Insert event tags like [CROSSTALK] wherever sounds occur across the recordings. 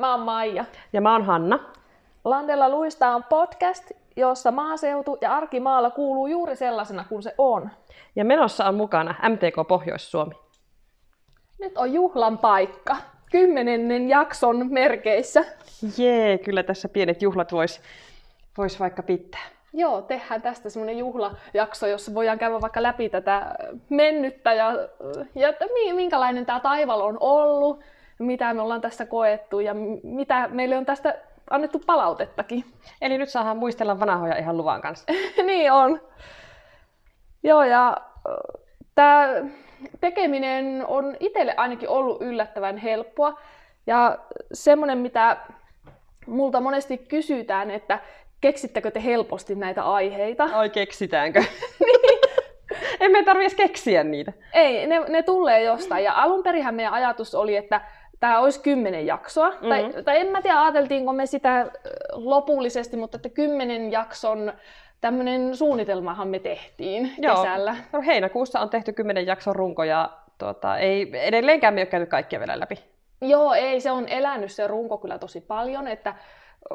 Mä oon Maija. Ja mä oon Hanna. Landella luista on podcast, jossa maaseutu ja arkimaalla kuuluu juuri sellaisena kuin se on. Ja menossa on mukana MTK Pohjois-Suomi. Nyt on juhlan paikka. Kymmenennen jakson merkeissä. Jee, kyllä tässä pienet juhlat vois, vois vaikka pitää. Joo, tehdään tästä semmoinen juhlajakso, jossa voidaan käydä vaikka läpi tätä mennyttä ja, ja että minkälainen tämä taival on ollut, mitä me ollaan tässä koettu ja mitä meille on tästä annettu palautettakin. Eli nyt saadaan muistella vanhoja ihan luvan kanssa. [LAUGHS] niin on. Joo, ja tämä tekeminen on itselle ainakin ollut yllättävän helppoa. Ja semmoinen, mitä multa monesti kysytään, että keksittekö te helposti näitä aiheita? Oi, keksitäänkö? [LAUGHS] niin. Emme tarvitse keksiä niitä. Ei, ne, ne tulee jostain. Ja alun perinhän meidän ajatus oli, että tämä olisi kymmenen jaksoa. Mm-hmm. Tai, tai en mä tiedä, ajateltiinko me sitä lopullisesti, mutta että kymmenen jakson tämmöinen suunnitelmahan me tehtiin Joo. kesällä. No, heinäkuussa on tehty kymmenen jakson runko ja tuota, ei, edelleenkään me ei ole käyty kaikkia vielä läpi. Joo, ei, se on elänyt se runko kyllä tosi paljon, että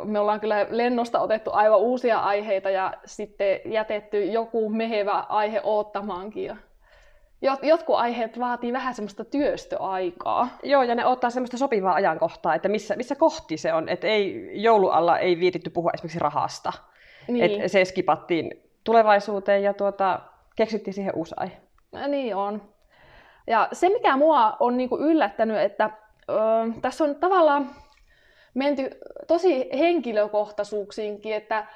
me ollaan kyllä lennosta otettu aivan uusia aiheita ja sitten jätetty joku mehevä aihe oottamaankin. Jotkut aiheet vaatii vähän semmoista työstöaikaa. Joo, ja ne ottaa semmoista sopivaa ajankohtaa, että missä, missä kohti se on. Että ei, joulualla ei viititty puhua esimerkiksi rahasta. Niin. Että se skipattiin tulevaisuuteen ja tuota, keksittiin siihen uusi aihe. Ja niin on. Ja se, mikä mua on niinku yllättänyt, että ö, tässä on tavallaan menty tosi henkilökohtaisuuksiinkin, että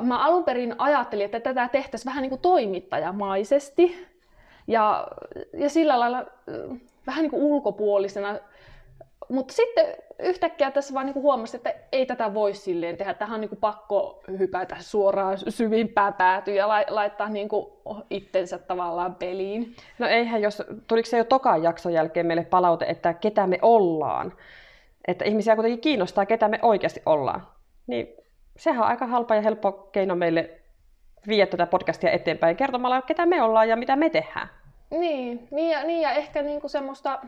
mä alun perin ajattelin, että tätä tehtäisiin vähän niin kuin toimittajamaisesti ja, ja sillä lailla vähän niin kuin ulkopuolisena. Mutta sitten yhtäkkiä tässä vaan niin huomasin, että ei tätä voi silleen tehdä. Tähän on niin kuin pakko hypätä suoraan syvimpään päätyyn ja laittaa niin kuin itsensä tavallaan peliin. No eihän, jos tuliko se jo tokan jakson jälkeen meille palaute, että ketä me ollaan, että ihmisiä kuitenkin kiinnostaa, ketä me oikeasti ollaan, niin sehän on aika halpa ja helppo keino meille viedä tätä podcastia eteenpäin kertomalla, ketä me ollaan ja mitä me tehdään. Niin, niin ja, niin ja ehkä niinku semmoista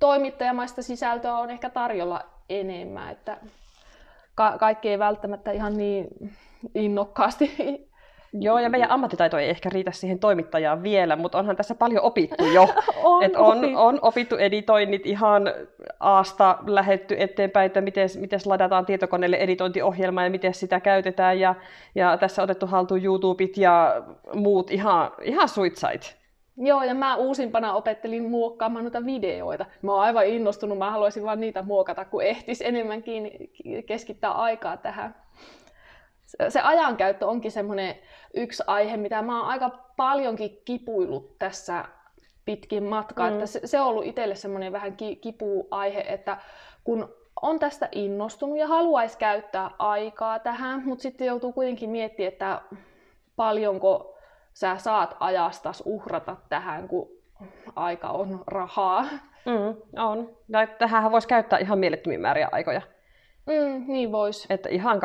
toimittajamaista sisältöä on ehkä tarjolla enemmän, että ka- kaikki ei välttämättä ihan niin innokkaasti Joo, ja meidän ammattitaito ei ehkä riitä siihen toimittajaan vielä, mutta onhan tässä paljon opittu jo. on, [LAUGHS] Et on, opittu. on opittu editoinnit ihan aasta lähetty eteenpäin, että miten, miten ladataan tietokoneelle editointiohjelma ja miten sitä käytetään. Ja, ja tässä otettu haltuun YouTubeit ja muut ihan, ihan suitsait. Joo, ja mä uusimpana opettelin muokkaamaan noita videoita. Mä oon aivan innostunut, mä haluaisin vaan niitä muokata, kun ehtis enemmänkin keskittää aikaa tähän se ajankäyttö onkin semmoinen yksi aihe, mitä mä oon aika paljonkin kipuillut tässä pitkin matkaa. Mm. Että se, se on ollut itselle semmoinen vähän ki, kipuaihe, että kun on tästä innostunut ja haluaisi käyttää aikaa tähän, mutta sitten joutuu kuitenkin miettimään, että paljonko sä saat ajastas uhrata tähän, kun aika on rahaa. Mm, on. Ja tähän voisi käyttää ihan mielettömiä määriä aikoja. Mm, niin vois. Että ihan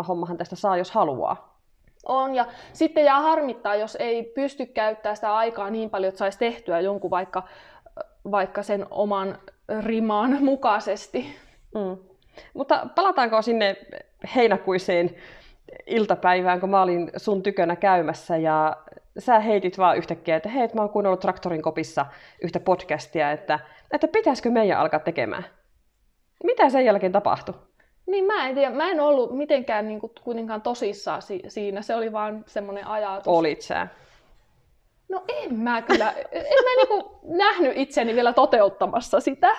24-7 hommahan tästä saa, jos haluaa. On, ja sitten jää harmittaa, jos ei pysty käyttämään sitä aikaa niin paljon, että saisi tehtyä jonkun vaikka, vaikka sen oman rimaan mukaisesti. Mm. Mutta palataanko sinne heinäkuiseen iltapäivään, kun mä olin sun tykönä käymässä ja sä heitit vaan yhtäkkiä, että hei, mä oon kuunnellut Traktorin kopissa yhtä podcastia, että, että pitäisikö meidän alkaa tekemään? Mitä sen jälkeen tapahtui? Niin mä en tiedä, mä en ollut mitenkään niin kuin, kuitenkaan tosissaan si- siinä, se oli vaan semmoinen ajatus. Olit sä? No en mä kyllä, en mä niinku nähnyt itseni vielä toteuttamassa sitä.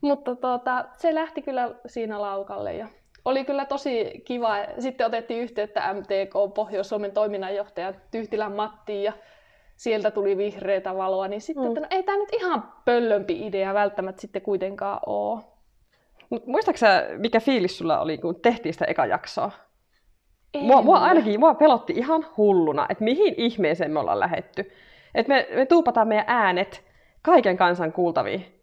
Mutta tuota, se lähti kyllä siinä laukalle ja oli kyllä tosi kiva. Sitten otettiin yhteyttä MTK Pohjois-Suomen toiminnanjohtaja Tyhtilän Mattiin ja sieltä tuli vihreätä valoa, niin sitten, mm. että no, ei tämä nyt ihan pöllömpi idea välttämättä sitten kuitenkaan ole. Mut muistaaksä, mikä fiilis sulla oli, kun tehtiin sitä eka jaksoa? Mua, mua ainakin mua pelotti ihan hulluna, että mihin ihmeeseen me ollaan lähetty. Että me, me tuupataan meidän äänet kaiken kansan kuultaviin.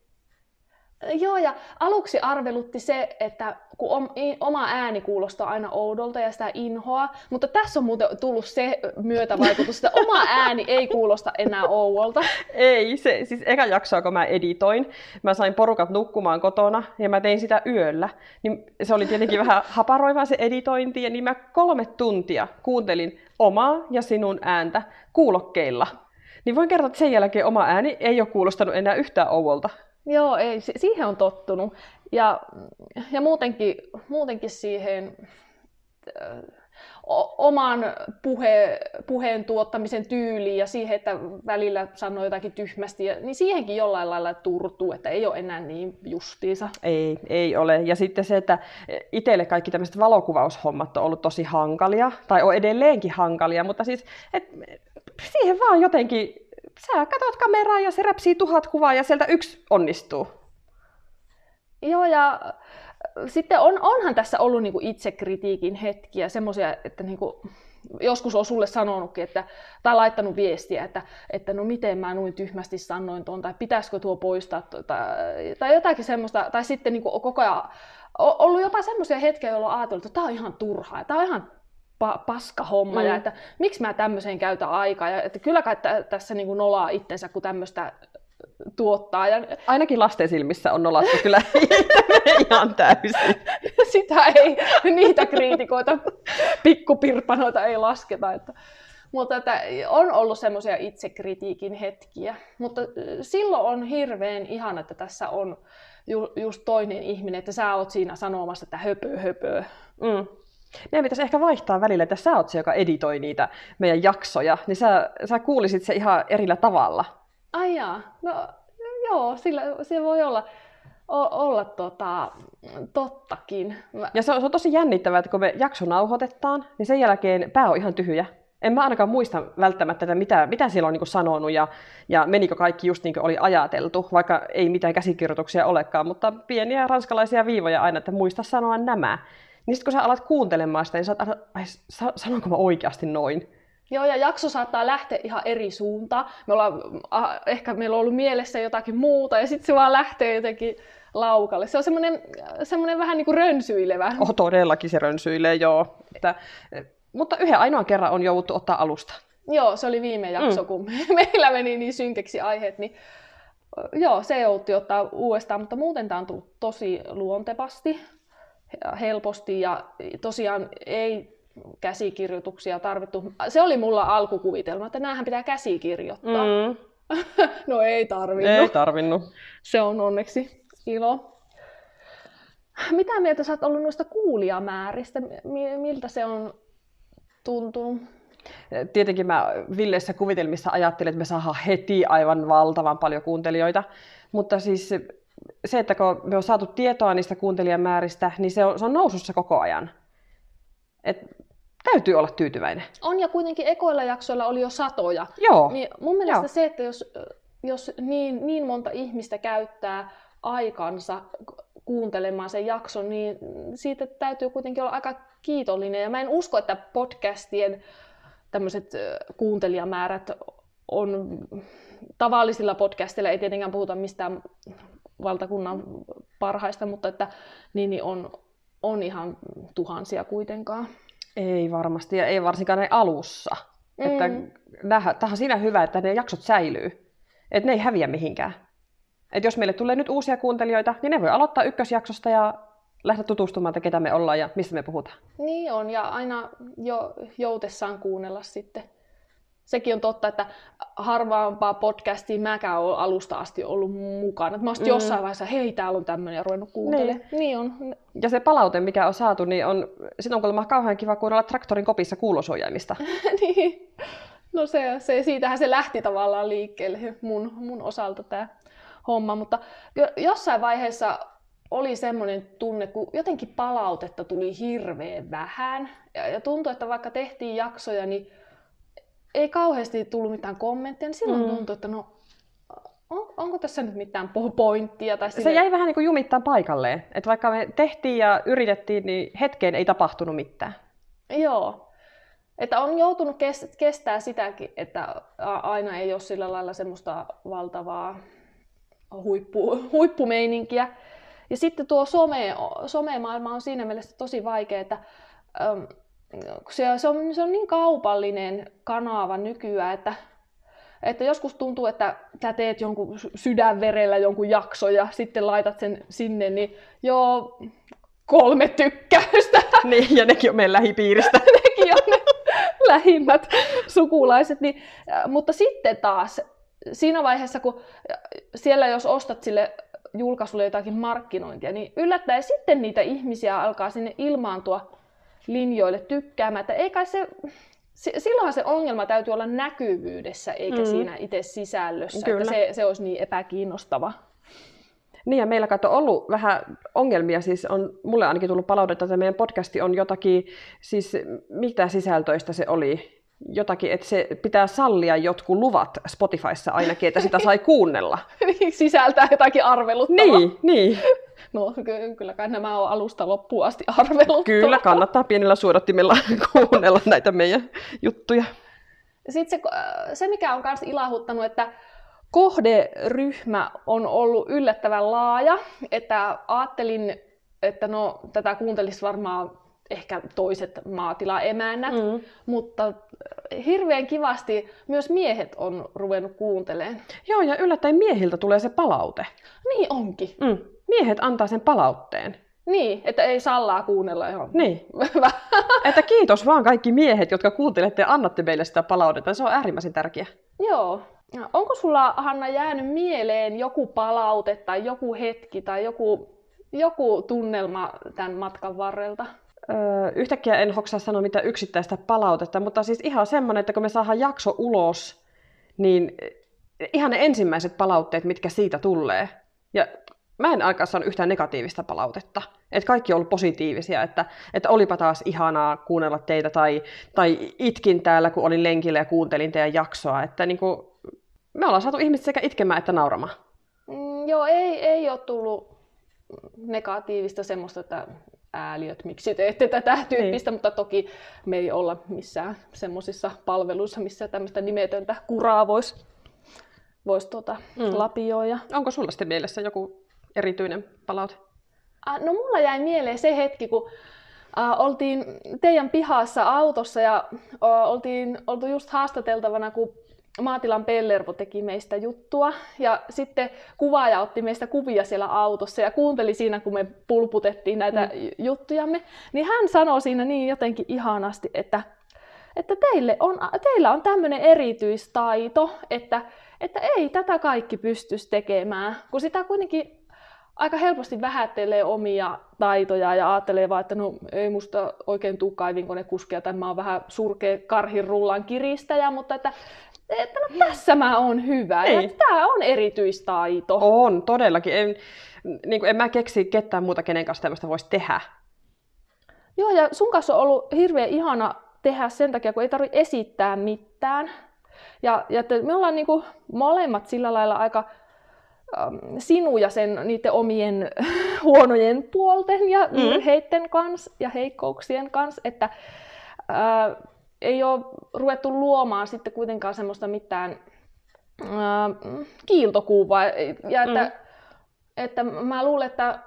Joo, ja aluksi arvelutti se, että kun oma ääni kuulostaa aina oudolta ja sitä inhoa, mutta tässä on muuten tullut se myötävaikutus, että oma ääni ei kuulosta enää ouolta. [LAUGHS] Ei, se, siis eka jaksoa, kun mä editoin, mä sain porukat nukkumaan kotona ja mä tein sitä yöllä, niin se oli tietenkin vähän haparoivaa se editointi, ja niin mä kolme tuntia kuuntelin omaa ja sinun ääntä kuulokkeilla. Niin voin kertoa, että sen jälkeen oma ääni ei ole kuulostanut enää yhtään ouolta. Joo, ei, siihen on tottunut. Ja, ja muutenkin, muutenkin siihen äh, oman puhe, puheen tuottamisen tyyliin ja siihen, että välillä sanoo jotakin tyhmästi, niin siihenkin jollain lailla turtuu, että ei ole enää niin justiinsa. Ei, ei ole. Ja sitten se, että itselle kaikki tämmöiset valokuvaushommat on ollut tosi hankalia, tai on edelleenkin hankalia, mutta siis et, siihen vaan jotenkin sä katot kameraa ja se räpsii tuhat kuvaa ja sieltä yksi onnistuu. Joo, ja äh, sitten on, onhan tässä ollut niinku itsekritiikin hetkiä, semmoisia, että niinku, joskus on sulle sanonutkin, että, tai laittanut viestiä, että, että no miten mä noin tyhmästi sanoin tuon, tai pitäisikö tuo poistaa, tai, tai jotakin semmoista, tai sitten niinku koko ajan ollut jopa semmoisia hetkiä, jolloin ajatellut, että tämä on ihan turhaa, tämä on ihan pa- paska homma mm. ja että miksi mä tämmöiseen käytän aikaa ja että kyllä kai t- tässä niin kuin nolaa itsensä, kun tämmöistä tuottaa. Ja... Ainakin lasten silmissä on nolattu kyllä [LAUGHS] ihan täysin. [LAUGHS] Sitä ei, niitä kriitikoita, pikkupirpanoita ei lasketa. Että... Mutta että on ollut semmoisia itsekritiikin hetkiä. Mutta silloin on hirveän ihana, että tässä on ju- just toinen ihminen, että sä oot siinä sanomassa, että höpö höpö. Mm. Meidän pitäisi ehkä vaihtaa välillä, että sä oot se, joka editoi niitä meidän jaksoja, niin sä, sä kuulisit se ihan erillä tavalla. Ai jaa. no joo, sillä, se voi olla, o, olla tota, tottakin. Mä... Ja se on, se on tosi jännittävää, että kun me jakso nauhoitetaan, niin sen jälkeen pää on ihan tyhjä. En mä ainakaan muista välttämättä, että mitä, mitä siellä on niin sanonut ja, ja menikö kaikki just niin kuin oli ajateltu, vaikka ei mitään käsikirjoituksia olekaan, mutta pieniä ranskalaisia viivoja aina, että muista sanoa nämä. Niin sitten kun sä alat kuuntelemaan sitä, niin sä oot, ai, sanonko mä oikeasti noin? Joo, ja jakso saattaa lähteä ihan eri suuntaan. Me ollaan, ah, ehkä meillä on ollut mielessä jotakin muuta, ja sitten se vaan lähtee jotenkin laukalle. Se on semmoinen, semmoinen vähän niin kuin rönsyilevä. Oh, todellakin se rönsyilee, joo. Että, mutta yhden ainoan kerran on jouduttu ottaa alusta. Joo, se oli viime jakso, mm. kun [LAUGHS] meillä meni niin synkeksi aiheet, niin joo, se joutti ottaa uudestaan, mutta muuten tämä on tullut tosi luontevasti helposti ja tosiaan ei käsikirjoituksia tarvittu. Se oli mulla alkukuvitelma, että näähän pitää käsikirjoittaa. Mm. [LAUGHS] no ei tarvinnut. Ei tarvinnut. Se on onneksi ilo. Mitä mieltä sä oot ollut noista kuulijamääristä? Miltä se on tuntunut? Tietenkin mä Villessä kuvitelmissa ajattelin, että me saadaan heti aivan valtavan paljon kuuntelijoita. Mutta siis se, että kun me on saatu tietoa niistä kuuntelijamääristä, niin se on, se on nousussa koko ajan. Et täytyy olla tyytyväinen. On ja kuitenkin ekoilla jaksoilla oli jo satoja. Joo. Niin mun mielestä Joo. se, että jos, jos niin, niin monta ihmistä käyttää aikansa kuuntelemaan sen jakson, niin siitä täytyy kuitenkin olla aika kiitollinen. Ja mä en usko, että podcastien tämmöiset kuuntelijamäärät on tavallisilla podcasteilla, ei tietenkään puhuta mistään valtakunnan parhaista, mutta että niin, niin on, on ihan tuhansia kuitenkaan. Ei varmasti, ja ei varsinkaan näin alussa. Mm. Että tämä on siinä hyvä, että ne jaksot säilyy. Että ne ei häviä mihinkään. Et jos meille tulee nyt uusia kuuntelijoita, niin ne voi aloittaa ykkösjaksosta ja lähteä tutustumaan, että ketä me ollaan ja mistä me puhutaan. Niin on, ja aina jo joutessaan kuunnella sitten sekin on totta, että harvaampaa podcastia mäkään olen alusta asti ollut mukana. Mä mm. jossain vaiheessa, hei, täällä on tämmöinen ja ruvennut kuuntelemaan. Niin. niin on. Ja se palaute, mikä on saatu, niin on, sit on kuulemma kauhean kiva kuunnella traktorin kopissa kuulosuojaimista. [LAUGHS] niin. No se, se, siitähän se lähti tavallaan liikkeelle mun, mun osalta tämä homma, mutta jossain vaiheessa oli semmoinen tunne, kun jotenkin palautetta tuli hirveän vähän. Ja, ja tuntui, että vaikka tehtiin jaksoja, niin ei kauheasti tullut mitään kommentteja, niin silloin mm. tuntui, että no, on, onko tässä nyt mitään pointtia? Tai sille... Se jäi vähän niin kuin jumittaa paikalleen. Että vaikka me tehtiin ja yritettiin, niin hetkeen ei tapahtunut mitään. Joo. Että on joutunut kestää sitäkin, että aina ei ole sillä lailla semmoista valtavaa huippu, huippumeininkiä. Ja sitten tuo some, somemaailma on siinä mielessä tosi vaikea, että äm, se, se, on, se on niin kaupallinen kanava nykyään, että, että joskus tuntuu, että sä teet jonkun sydänverellä jonkun jakso ja sitten laitat sen sinne, niin joo, kolme tykkäystä. [LAUGHS] Niin, ja nekin on meidän lähipiiristä. [LAUGHS] nekin on ne lähimmät sukulaiset. Niin, mutta sitten taas siinä vaiheessa, kun siellä jos ostat sille julkaisulle jotakin markkinointia, niin yllättäen sitten niitä ihmisiä alkaa sinne ilmaantua linjoille tykkäämättä. Eikä se, silloinhan se ongelma täytyy olla näkyvyydessä, eikä mm. siinä itse sisällössä, Kyllä. että se, se olisi niin epäkiinnostava. Niin ja meillä on ollut vähän ongelmia, siis on mulle ainakin tullut palautetta, että meidän podcasti on jotakin, siis mitä sisältöistä se oli, jotakin, että se pitää sallia jotkut luvat Spotifyssa ainakin, että sitä sai [LAUGHS] kuunnella. Niin, sisältää jotakin arveluttavaa. Niin, niin. No kyllä kai nämä on alusta loppuun asti arveluttavaa. Kyllä, [LAUGHS] kannattaa pienillä suodattimilla [LAUGHS] kuunnella näitä meidän juttuja. Sitten se, se mikä on myös ilahuttanut, että kohderyhmä on ollut yllättävän laaja, että ajattelin, että no, tätä kuuntelisi varmaan ehkä toiset maatilaemännät, mm. mutta hirveän kivasti myös miehet on ruvennut kuuntelemaan. Joo, ja yllättäen miehiltä tulee se palaute. Niin onkin. Mm. Miehet antaa sen palautteen. Niin, että ei sallaa kuunnella ihan. Niin. [LAUGHS] että kiitos vaan kaikki miehet, jotka kuuntelette ja annatte meille sitä palautetta. Se on äärimmäisen tärkeä. Joo. Onko sulla, Hanna, jäänyt mieleen joku palaute tai joku hetki tai joku, joku tunnelma tämän matkan varrelta? Öö, yhtäkkiä en hoksaa sanoa mitään yksittäistä palautetta, mutta siis ihan semmoinen, että kun me saadaan jakso ulos, niin ihan ne ensimmäiset palautteet, mitkä siitä tulee. Ja mä en aikaa saanut yhtään negatiivista palautetta. Että kaikki on ollut positiivisia, että, että olipa taas ihanaa kuunnella teitä, tai, tai itkin täällä, kun olin lenkillä ja kuuntelin teidän jaksoa. Että niin kuin, me ollaan saatu ihmiset sekä itkemään että nauramaan. Mm, joo, ei, ei ole tullut negatiivista semmoista, että ääliöt, miksi teette tätä tyyppistä, niin. mutta toki me ei olla missään semmoisissa palveluissa, missä tämmöistä nimetöntä kuraa voisi vois tota, mm. lapioida. Onko sulla sitten mielessä joku erityinen palaute? Ah, no mulla jäi mieleen se hetki, kun Uh, oltiin teidän pihassa autossa ja uh, oltiin oltu just haastateltavana, kun Maatilan Pellervo teki meistä juttua ja sitten kuvaaja otti meistä kuvia siellä autossa ja kuunteli siinä, kun me pulputettiin näitä mm. juttujamme, niin hän sanoi siinä niin jotenkin ihanasti, että, että teille on, teillä on tämmöinen erityistaito, että, että ei tätä kaikki pystyisi tekemään, kun sitä kuitenkin aika helposti vähättelee omia taitoja ja ajattelee vaan, että no ei musta oikein tuu kaivinkonekuskia tai mä oon vähän surkea karhin rullan kiristäjä, mutta että että no tässä mä oon hyvä Ei. ja tämä on erityistaito. On, todellakin. En, niin kuin en mä keksi ketään muuta, kenen kanssa tämmöistä voisi tehdä. Joo, ja sun kanssa on ollut hirveän ihana tehdä sen takia, kun ei tarvitse esittää mitään. Ja, ja että me ollaan niin kuin molemmat sillä lailla aika sinuja sen niiden omien [LAUGHS] huonojen puolten ja mm. virheiden kanssa ja heikkouksien kanssa, että äh, ei ole ruvettu luomaan sitten kuitenkaan semmoista mitään äh, kiiltokuvaa. Ja että, mm. että mä luulen, että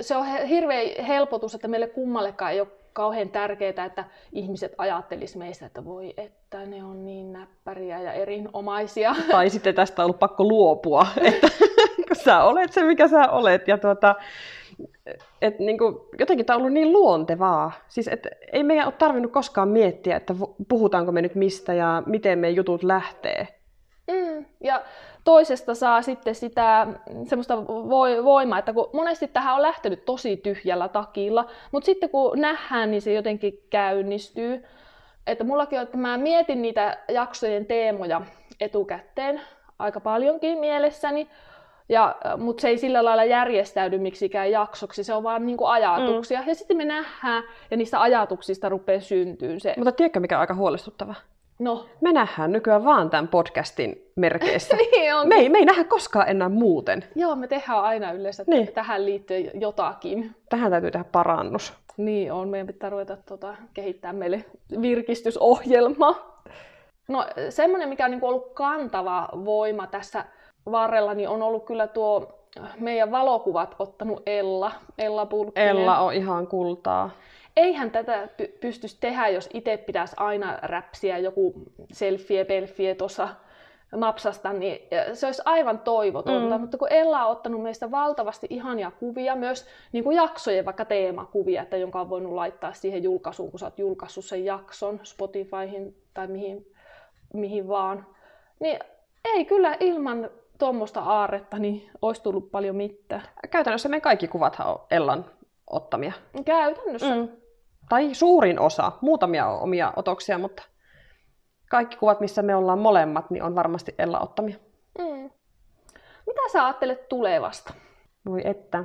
se on hirveä helpotus, että meille kummallekaan ei ole kauhean tärkeää, että ihmiset ajattelis meistä, että voi, että ne on niin näppäriä ja erinomaisia. [LAUGHS] Tai sitten tästä on ollut pakko luopua, [LAUGHS] että kun sä olet se, mikä sä olet. Ja tuota, et niin kuin, jotenkin tämä on ollut niin luontevaa. Siis, et ei meidän ole tarvinnut koskaan miettiä, että puhutaanko me nyt mistä ja miten meidän jutut lähtee. Ja toisesta saa sitten sitä semmoista voimaa, että kun monesti tähän on lähtenyt tosi tyhjällä takilla, mutta sitten kun nähdään, niin se jotenkin käynnistyy. Että mullakin on, että mä mietin niitä jaksojen teemoja etukäteen aika paljonkin mielessäni, ja, mutta se ei sillä lailla järjestäydy miksikään jaksoksi, se on vaan niin kuin ajatuksia. Mm. Ja sitten me nähdään, ja niistä ajatuksista rupeaa syntyyn se. Mutta tiedätkö, mikä on aika huolestuttava? No. Me nähdään nykyään vaan tämän podcastin merkeissä. [LAUGHS] niin on. Me ei, me ei nähdä koskaan enää muuten. Joo, me tehdään aina yleensä niin. tähän liittyen jotakin. Tähän täytyy tehdä parannus. Niin on, meidän pitää ruveta tuota, kehittää meille virkistysohjelma. No semmoinen, mikä on niin ollut kantava voima tässä varrella niin on ollut kyllä tuo meidän valokuvat ottanut Ella, Ella Pulkkinen. Ella on ihan kultaa. Eihän tätä py- pystyisi tehdä, jos itse pitäisi aina räpsiä joku selfie, pelfie tuossa napsasta, niin se olisi aivan toivotonta. Mm. Mutta kun Ella on ottanut meistä valtavasti ihania kuvia, myös niin kuin jaksojen vaikka teemakuvia, että jonka on voinut laittaa siihen julkaisuun, kun sä oot julkaissut sen jakson Spotifyhin tai mihin, mihin vaan. Niin ei kyllä ilman tuommoista aarretta, niin olisi tullut paljon mitään. Käytännössä me kaikki kuvathan on Ellan ottamia. Käytännössä. Mm. Tai suurin osa. Muutamia omia otoksia, mutta kaikki kuvat, missä me ollaan molemmat, niin on varmasti Ella ottamia. Mm. Mitä sä ajattelet tulevasta? Voi että.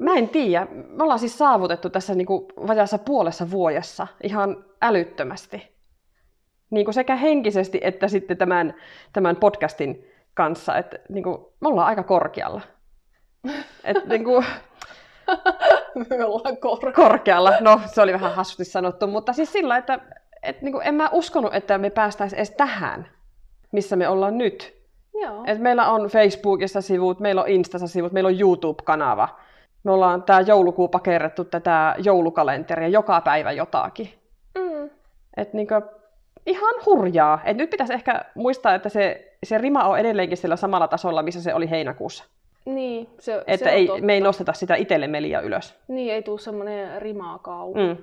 Mä en tiedä. Me ollaan siis saavutettu tässä niin kuin vajaassa puolessa vuodessa ihan älyttömästi. Niin kuin sekä henkisesti että sitten tämän, tämän podcastin kanssa. Että niin kuin, me ollaan aika korkealla. Et, [LAUGHS] niin kuin, [LAUGHS] me ollaan kor- korkealla. No, se oli vähän hassusti sanottu, mutta siis sillä, että et, niin kuin, en mä uskonut, että me päästäisiin edes tähän, missä me ollaan nyt. Joo. Et meillä on Facebookissa sivut, meillä on Instassa sivut, meillä on YouTube-kanava. Me ollaan tämä joulukuu pakerrettu tätä joulukalenteria joka päivä jotakin. Mm. Et niin kuin, ihan hurjaa. Et nyt pitäisi ehkä muistaa, että se, se rima on edelleenkin sillä samalla tasolla, missä se oli heinäkuussa. Niin, se, että se ei, me ei nosteta sitä itsellemme liian ylös. Niin, ei tule semmoinen rimaakau. Mm.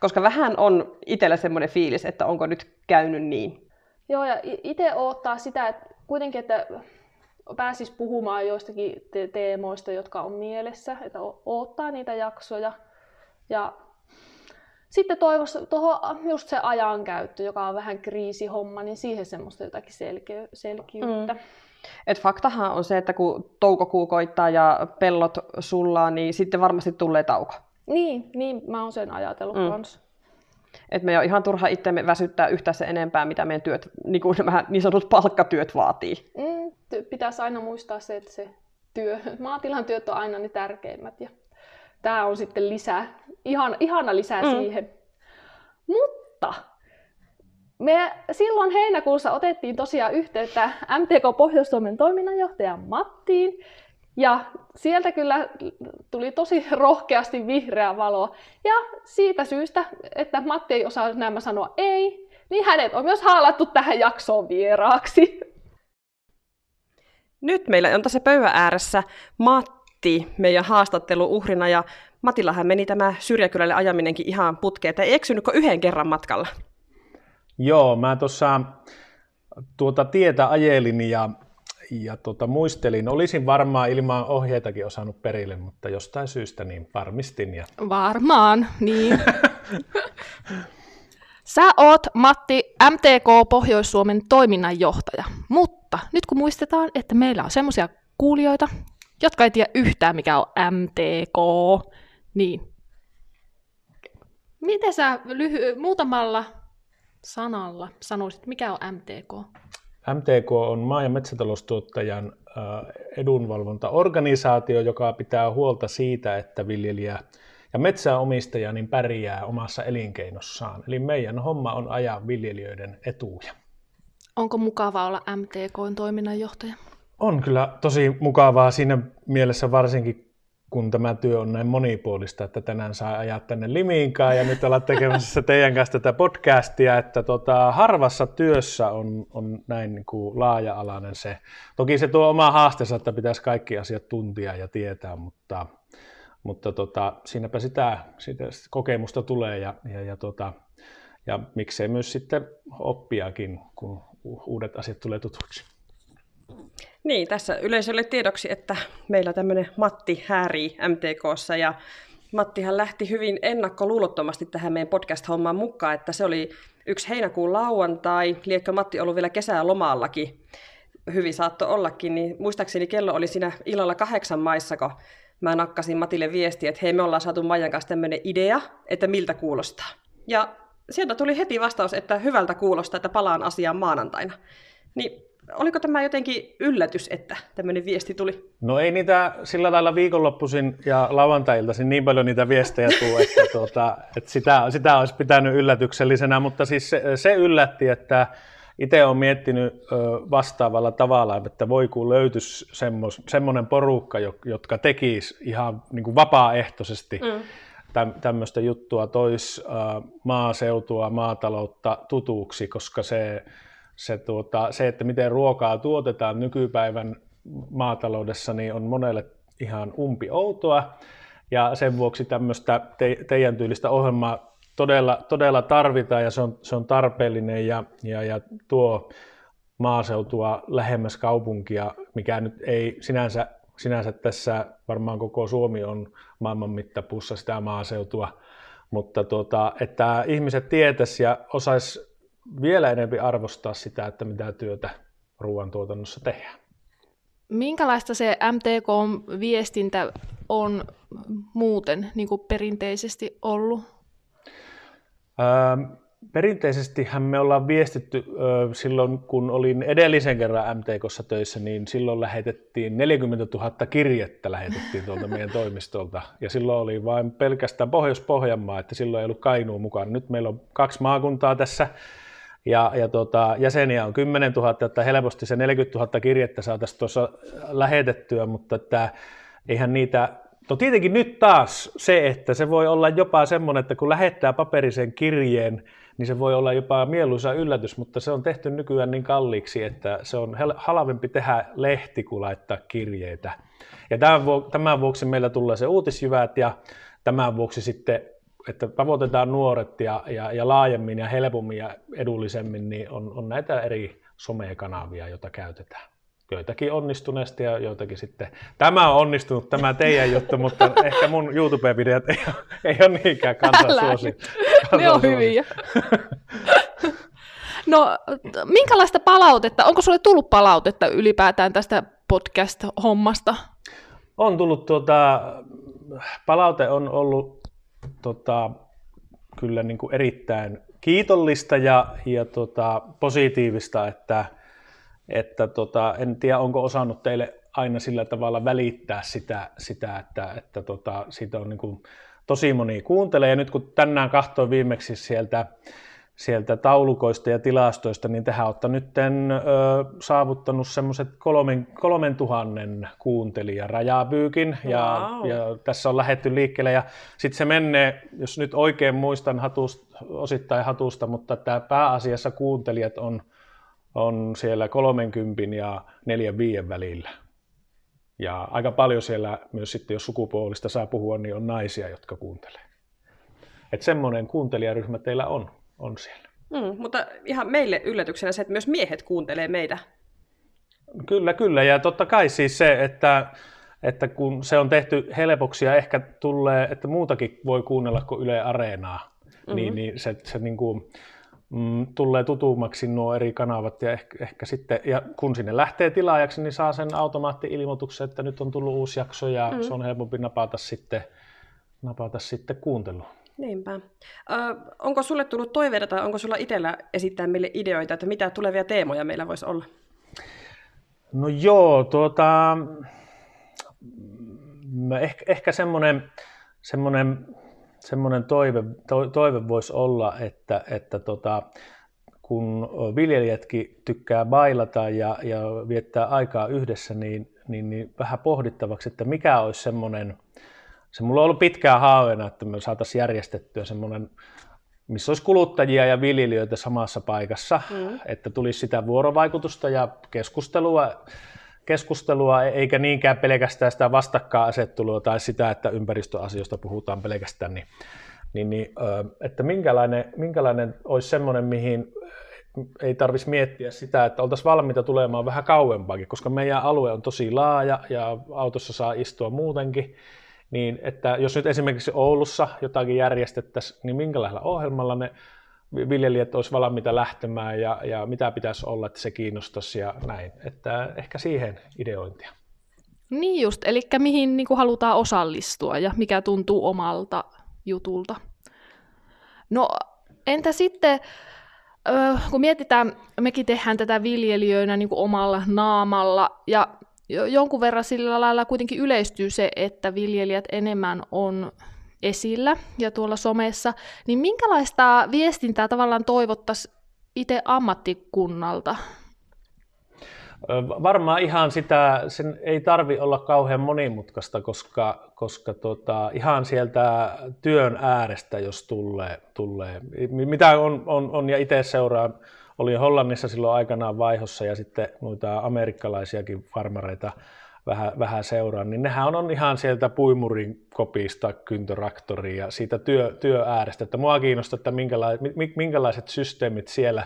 Koska vähän on itsellä semmoinen fiilis, että onko nyt käynyt niin. Joo, ja itse odottaa sitä, että kuitenkin, että pääsis puhumaan joistakin te- teemoista, jotka on mielessä, että odottaa niitä jaksoja. Ja sitten toivoisi tuohon just se ajankäyttö, joka on vähän kriisihomma, niin siihen semmoista jotakin selke- selkiyttä. Mm. Et faktahan on se, että kun toukokuu koittaa ja pellot sullaa, niin sitten varmasti tulee tauko. Niin, niin mä oon sen ajatellut mm. kanssa. Et me ei ole ihan turha itsemme väsyttää yhtään se enempää, mitä meidän työt, niin, kuin [LAUGHS] nämä niin sanotut palkkatyöt vaatii. Mm, pitäisi aina muistaa se, että se työ, [LAUGHS] maatilan työt on aina ne tärkeimmät. Ja tämä on sitten lisää, ihan, ihana lisää mm. siihen. Mutta me silloin heinäkuussa otettiin tosiaan yhteyttä MTK Pohjois-Suomen toiminnanjohtajan Mattiin, ja sieltä kyllä tuli tosi rohkeasti vihreä valo. Ja siitä syystä, että Matti ei osaa nämä sanoa ei, niin hänet on myös haalattu tähän jaksoon vieraaksi. Nyt meillä on tässä pöydän ääressä Matti meidän haastattelu uhrina ja Matillahan meni tämä syrjäkylälle ajaminenkin ihan putkeen, ei eksynytkö yhden kerran matkalla? Joo, mä tuossa tuota tietä ajelin ja ja tota, muistelin, olisin varmaan ilman ohjeitakin osannut perille, mutta jostain syystä niin varmistin. Ja... Varmaan, niin. [LAUGHS] Sä oot, Matti, MTK Pohjois-Suomen toiminnanjohtaja, mutta nyt kun muistetaan, että meillä on semmoisia kuulijoita, jotka ei tiedä yhtään mikä on MTK, niin miten sä lyhy- muutamalla sanalla sanoisit, mikä on MTK? MTK on maa- ja metsätaloustuottajan edunvalvontaorganisaatio, joka pitää huolta siitä, että viljelijä ja metsäomistaja niin pärjää omassa elinkeinossaan. Eli meidän homma on ajaa viljelijöiden etuja. Onko mukava olla MTKn toiminnanjohtaja? On kyllä tosi mukavaa siinä mielessä varsinkin, kun tämä työ on näin monipuolista, että tänään saa ajaa tänne Limiinkaan ja nyt ollaan tekemässä teidän kanssa tätä podcastia, että tota, harvassa työssä on, on näin niin kuin laaja-alainen se. Toki se tuo oma haasteensa, että pitäisi kaikki asiat tuntia ja tietää, mutta, mutta tota, siinäpä sitä, sitä kokemusta tulee ja, ja, ja, tota, ja miksei myös sitten oppiakin, kun uudet asiat tulee tutuksi. Niin, tässä yleisölle tiedoksi, että meillä tämmöinen Matti häärii MTKssa ja Mattihan lähti hyvin ennakkoluulottomasti tähän meidän podcast-hommaan mukaan, että se oli yksi heinäkuun lauantai, liekö Matti ollut vielä kesälomallakin, hyvin saatto ollakin, niin muistaakseni kello oli siinä illalla kahdeksan maissa, kun mä nakkasin Matille viestiä, että hei me ollaan saatu Maijan kanssa tämmöinen idea, että miltä kuulostaa. Ja sieltä tuli heti vastaus, että hyvältä kuulostaa, että palaan asiaan maanantaina. Niin oliko tämä jotenkin yllätys, että tämmöinen viesti tuli? No ei niitä sillä lailla viikonloppuisin ja lauantai-iltaisin niin paljon niitä viestejä tule, että, [LAUGHS] tuota, että sitä, sitä olisi pitänyt yllätyksellisenä, mutta siis se, se yllätti, että itse olen miettinyt vastaavalla tavalla, että voi kun löytyisi semmos, semmoinen porukka, jotka tekisi ihan niin kuin vapaaehtoisesti mm. tämmöistä juttua, tois maaseutua, maataloutta tutuksi, koska se, se, tuota, se, että miten ruokaa tuotetaan nykypäivän maataloudessa, niin on monelle ihan umpi outoa. Ja sen vuoksi tämmöistä te, teidän tyylistä ohjelmaa todella, todella tarvitaan ja se on, se on tarpeellinen ja, ja, ja tuo maaseutua lähemmäs kaupunkia, mikä nyt ei sinänsä, sinänsä tässä varmaan koko Suomi on maailman mittapuussa sitä maaseutua, mutta tuota, että ihmiset tietäisi ja osais vielä enemmän arvostaa sitä, että mitä työtä ruoantuotannossa tehdään. Minkälaista se MTK-viestintä on muuten niin kuin perinteisesti ollut? Ähm, perinteisestihän me ollaan viestitty silloin, kun olin edellisen kerran MTKssa töissä, niin silloin lähetettiin 40 000 kirjettä lähetettiin tuolta meidän toimistolta. Ja silloin oli vain pelkästään Pohjois-Pohjanmaa, että silloin ei ollut Kainuu mukaan. Nyt meillä on kaksi maakuntaa tässä ja, ja tota, jäseniä on 10 000, että helposti se 40 000 kirjettä saataisiin tuossa lähetettyä, mutta että eihän niitä No tietenkin nyt taas se, että se voi olla jopa semmoinen, että kun lähettää paperisen kirjeen, niin se voi olla jopa mieluisa yllätys, mutta se on tehty nykyään niin kalliiksi, että se on halvempi tehdä lehti kuin laittaa kirjeitä. Ja tämän vuoksi meillä tulee se uutisjyvät ja tämän vuoksi sitten, että tavoitetaan nuoret ja, ja, ja laajemmin ja helpommin ja edullisemmin, niin on, on näitä eri somekanavia, joita käytetään joitakin onnistuneesti ja joitakin sitten, tämä on onnistunut, tämä teidän juttu, mutta ehkä mun YouTube-videot ei, ole, ei ole niinkään kansansuosi. Ne on hyviä. no, minkälaista palautetta, onko sulle tullut palautetta ylipäätään tästä podcast-hommasta? On tullut, tuota, palaute on ollut tota, kyllä niin kuin erittäin kiitollista ja, ja tota, positiivista, että että tota, en tiedä, onko osannut teille aina sillä tavalla välittää sitä, sitä että, että tota, siitä on niin kuin tosi moni kuuntelee. Ja nyt kun tänään kahtoin viimeksi sieltä, sieltä taulukoista ja tilastoista, niin tähän olette nyt saavuttanut semmoiset kolmen, kolmen tuhannen kuuntelijan rajapyykin, ja, wow. ja tässä on lähetty liikkeelle, ja sitten se menee, jos nyt oikein muistan hatusta, osittain hatusta, mutta tämä pääasiassa kuuntelijat on on siellä 30 ja 4-5 välillä. Ja aika paljon siellä myös sitten, jos sukupuolista saa puhua, niin on naisia, jotka kuuntelee. Että semmoinen kuuntelijaryhmä teillä on, on siellä. Mm, mutta ihan meille yllätyksenä se, että myös miehet kuuntelee meitä. Kyllä, kyllä. Ja totta kai siis se, että, että kun se on tehty helpoksi ja ehkä tulee, että muutakin voi kuunnella kuin Yle Areenaa, niin, mm-hmm. niin, niin se, se niin kuin, mm, tulee tutummaksi nuo eri kanavat ja ehkä, ehkä sitten, ja kun sinne lähtee tilaajaksi, niin saa sen automaatti-ilmoituksen, että nyt on tullut uusi jakso ja mm. se on helpompi napata sitten, napata sitten kuunteluun. Niinpä. Ö, onko sulle tullut toiveita tai onko sulla itsellä esittää meille ideoita, että mitä tulevia teemoja meillä voisi olla? No joo, tuota, ehkä, ehkä semmoinen, semmoinen semmoinen toive, to, toive voisi olla, että, että tota, kun viljelijätkin tykkää bailata ja, ja viettää aikaa yhdessä, niin, niin, niin vähän pohdittavaksi, että mikä olisi semmoinen, se mulla on ollut pitkään haaveena, että me saataisiin järjestettyä semmoinen, missä olisi kuluttajia ja viljelijöitä samassa paikassa, mm. että tulisi sitä vuorovaikutusta ja keskustelua keskustelua, eikä niinkään pelkästään sitä vastakkainasettelua tai sitä, että ympäristöasioista puhutaan pelkästään, niin, niin, niin että minkälainen, minkälainen olisi semmoinen, mihin ei tarvitsisi miettiä sitä, että oltaisiin valmiita tulemaan vähän kauempaakin, koska meidän alue on tosi laaja ja autossa saa istua muutenkin, niin että jos nyt esimerkiksi Oulussa jotakin järjestettäisiin, niin minkälaisella ohjelmalla ne viljelijät olisi valmiita lähtemään ja, ja mitä pitäisi olla, että se kiinnostaisi ja näin. Että ehkä siihen ideointia. Niin just, eli mihin niin kuin halutaan osallistua ja mikä tuntuu omalta jutulta. No entä sitten, kun mietitään, mekin tehdään tätä viljelijöinä niin kuin omalla naamalla ja jonkun verran sillä lailla kuitenkin yleistyy se, että viljelijät enemmän on esillä ja tuolla somessa, niin minkälaista viestintää tavallaan toivottaisiin itse ammattikunnalta? Varmaan ihan sitä, sen ei tarvi olla kauhean monimutkaista, koska, koska tota, ihan sieltä työn äärestä, jos tulee, tulee mitä on, on, on ja itse seuraan, olin Hollannissa silloin aikanaan vaihossa ja sitten noita amerikkalaisiakin farmareita vähän, vähän seuraan, niin nehän on, ihan sieltä puimurin kopista kyntöraktoriin ja siitä työ, työ äärestä, että mua kiinnostaa, että minkälaiset, minkälaiset systeemit siellä,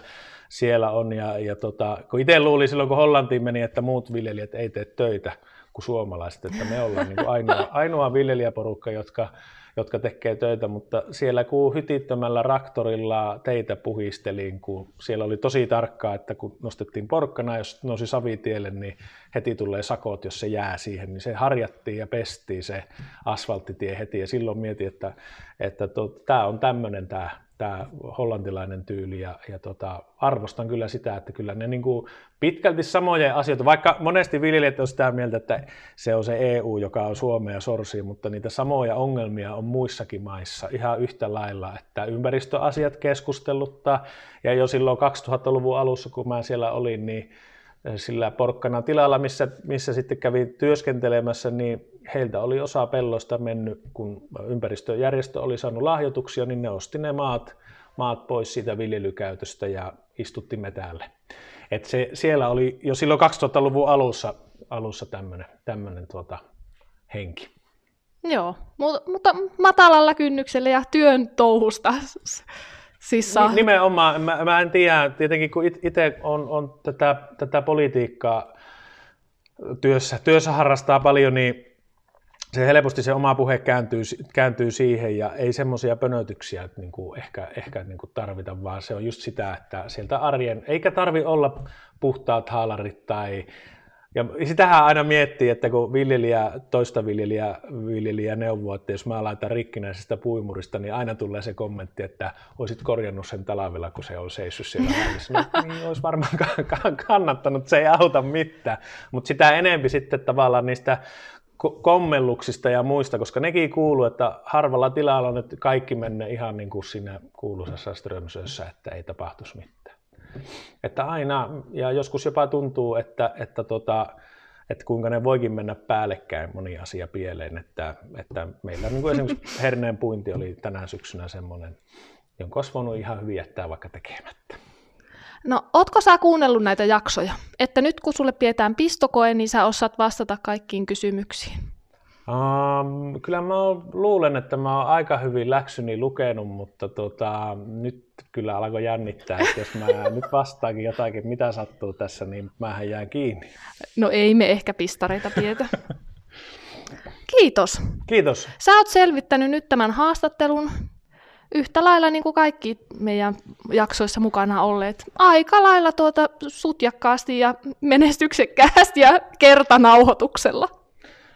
siellä on ja, ja tota, kun itse luulin silloin, kun Hollantiin meni, että muut viljelijät ei tee töitä kuin suomalaiset, että me ollaan niin kuin ainoa, ainoa viljelijäporukka, jotka jotka tekee töitä, mutta siellä kun hytittömällä raktorilla teitä puhistelin, kun siellä oli tosi tarkkaa, että kun nostettiin porkkana, jos nousi savitielle, niin heti tulee sakot, jos se jää siihen, niin se harjattiin ja pestiin se asfalttitie heti, ja silloin mietin, että, että tämä on tämmöinen tämä tämä hollantilainen tyyli ja, ja tota, arvostan kyllä sitä, että kyllä ne niin kuin pitkälti samoja asioita, vaikka monesti viljelijät on sitä mieltä, että se on se EU, joka on Suomea sorsii, mutta niitä samoja ongelmia on muissakin maissa ihan yhtä lailla, että ympäristöasiat keskusteluttaa ja jo silloin 2000-luvun alussa, kun mä siellä olin, niin sillä porkkana tilalla, missä, missä sitten kävi työskentelemässä, niin heiltä oli osa pelloista mennyt, kun ympäristöjärjestö oli saanut lahjoituksia, niin ne osti ne maat, maat pois siitä viljelykäytöstä ja istutti metälle. Et se, siellä oli jo silloin 2000-luvun alussa, alussa tämmöinen tuota, henki. Joo, mutta matalalla kynnyksellä ja työn touhusta Siis saa... Nimenomaan, mä, mä en tiedä, tietenkin kun itse on, on tätä, tätä politiikkaa työssä, työssä harrastaa paljon, niin se helposti se oma puhe kääntyy, kääntyy siihen ja ei semmoisia pönötyksiä niin kuin ehkä, ehkä niin kuin tarvita, vaan se on just sitä, että sieltä arjen, eikä tarvi olla puhtaat haalarit tai ja sitähän aina miettii, että kun viljelijä, toista viljelijä, viljelijä neuvoo, että jos mä laitan rikkinäisestä puimurista, niin aina tulee se kommentti, että olisit korjannut sen talavilla, kun se on seissyt siellä [LAUGHS] välissä. No, niin olisi varmaan kannattanut, se ei auta mitään. Mutta sitä enempi sitten tavallaan niistä kommelluksista ja muista, koska nekin kuuluu, että harvalla tilalla on nyt kaikki menne ihan niin kuin siinä kuuluisassa Strömsössä, että ei tapahtuisi mitään. Että aina, ja joskus jopa tuntuu, että, että, tota, että kuinka ne voikin mennä päällekkäin moni asia pieleen. Että, että meillä niin kuin esimerkiksi [LAUGHS] herneen puinti oli tänä syksynä semmoinen, jonka olisi voinut ihan hyvin jättää vaikka tekemättä. No, ootko sä kuunnellut näitä jaksoja? Että nyt kun sulle pidetään pistokoe, niin sä osaat vastata kaikkiin kysymyksiin. Um, kyllä mä luulen, että mä oon aika hyvin läksyni lukenut, mutta tota, nyt kyllä alkoi jännittää, että jos mä nyt vastaakin jotakin, mitä sattuu tässä, niin mähän jään kiinni. No ei me ehkä pistareita pidetä. [LAUGHS] Kiitos. Kiitos. Sä oot selvittänyt nyt tämän haastattelun yhtä lailla niin kuin kaikki meidän jaksoissa mukana olleet. Aika lailla tuota sutjakkaasti ja menestyksekkäästi ja kertanauhoituksella.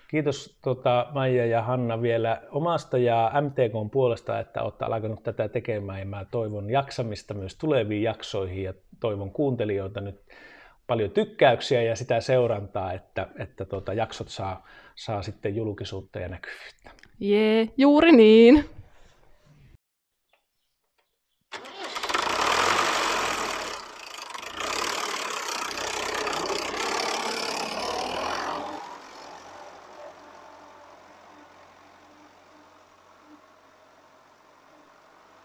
Kiitos tota, Maija ja Hanna vielä omasta ja MTK puolesta, että olette alkanut tätä tekemään. Ja mä toivon jaksamista myös tuleviin jaksoihin ja toivon kuuntelijoilta nyt paljon tykkäyksiä ja sitä seurantaa, että, että tota, jaksot saa, saa sitten julkisuutta ja näkyvyyttä. Jee, juuri niin.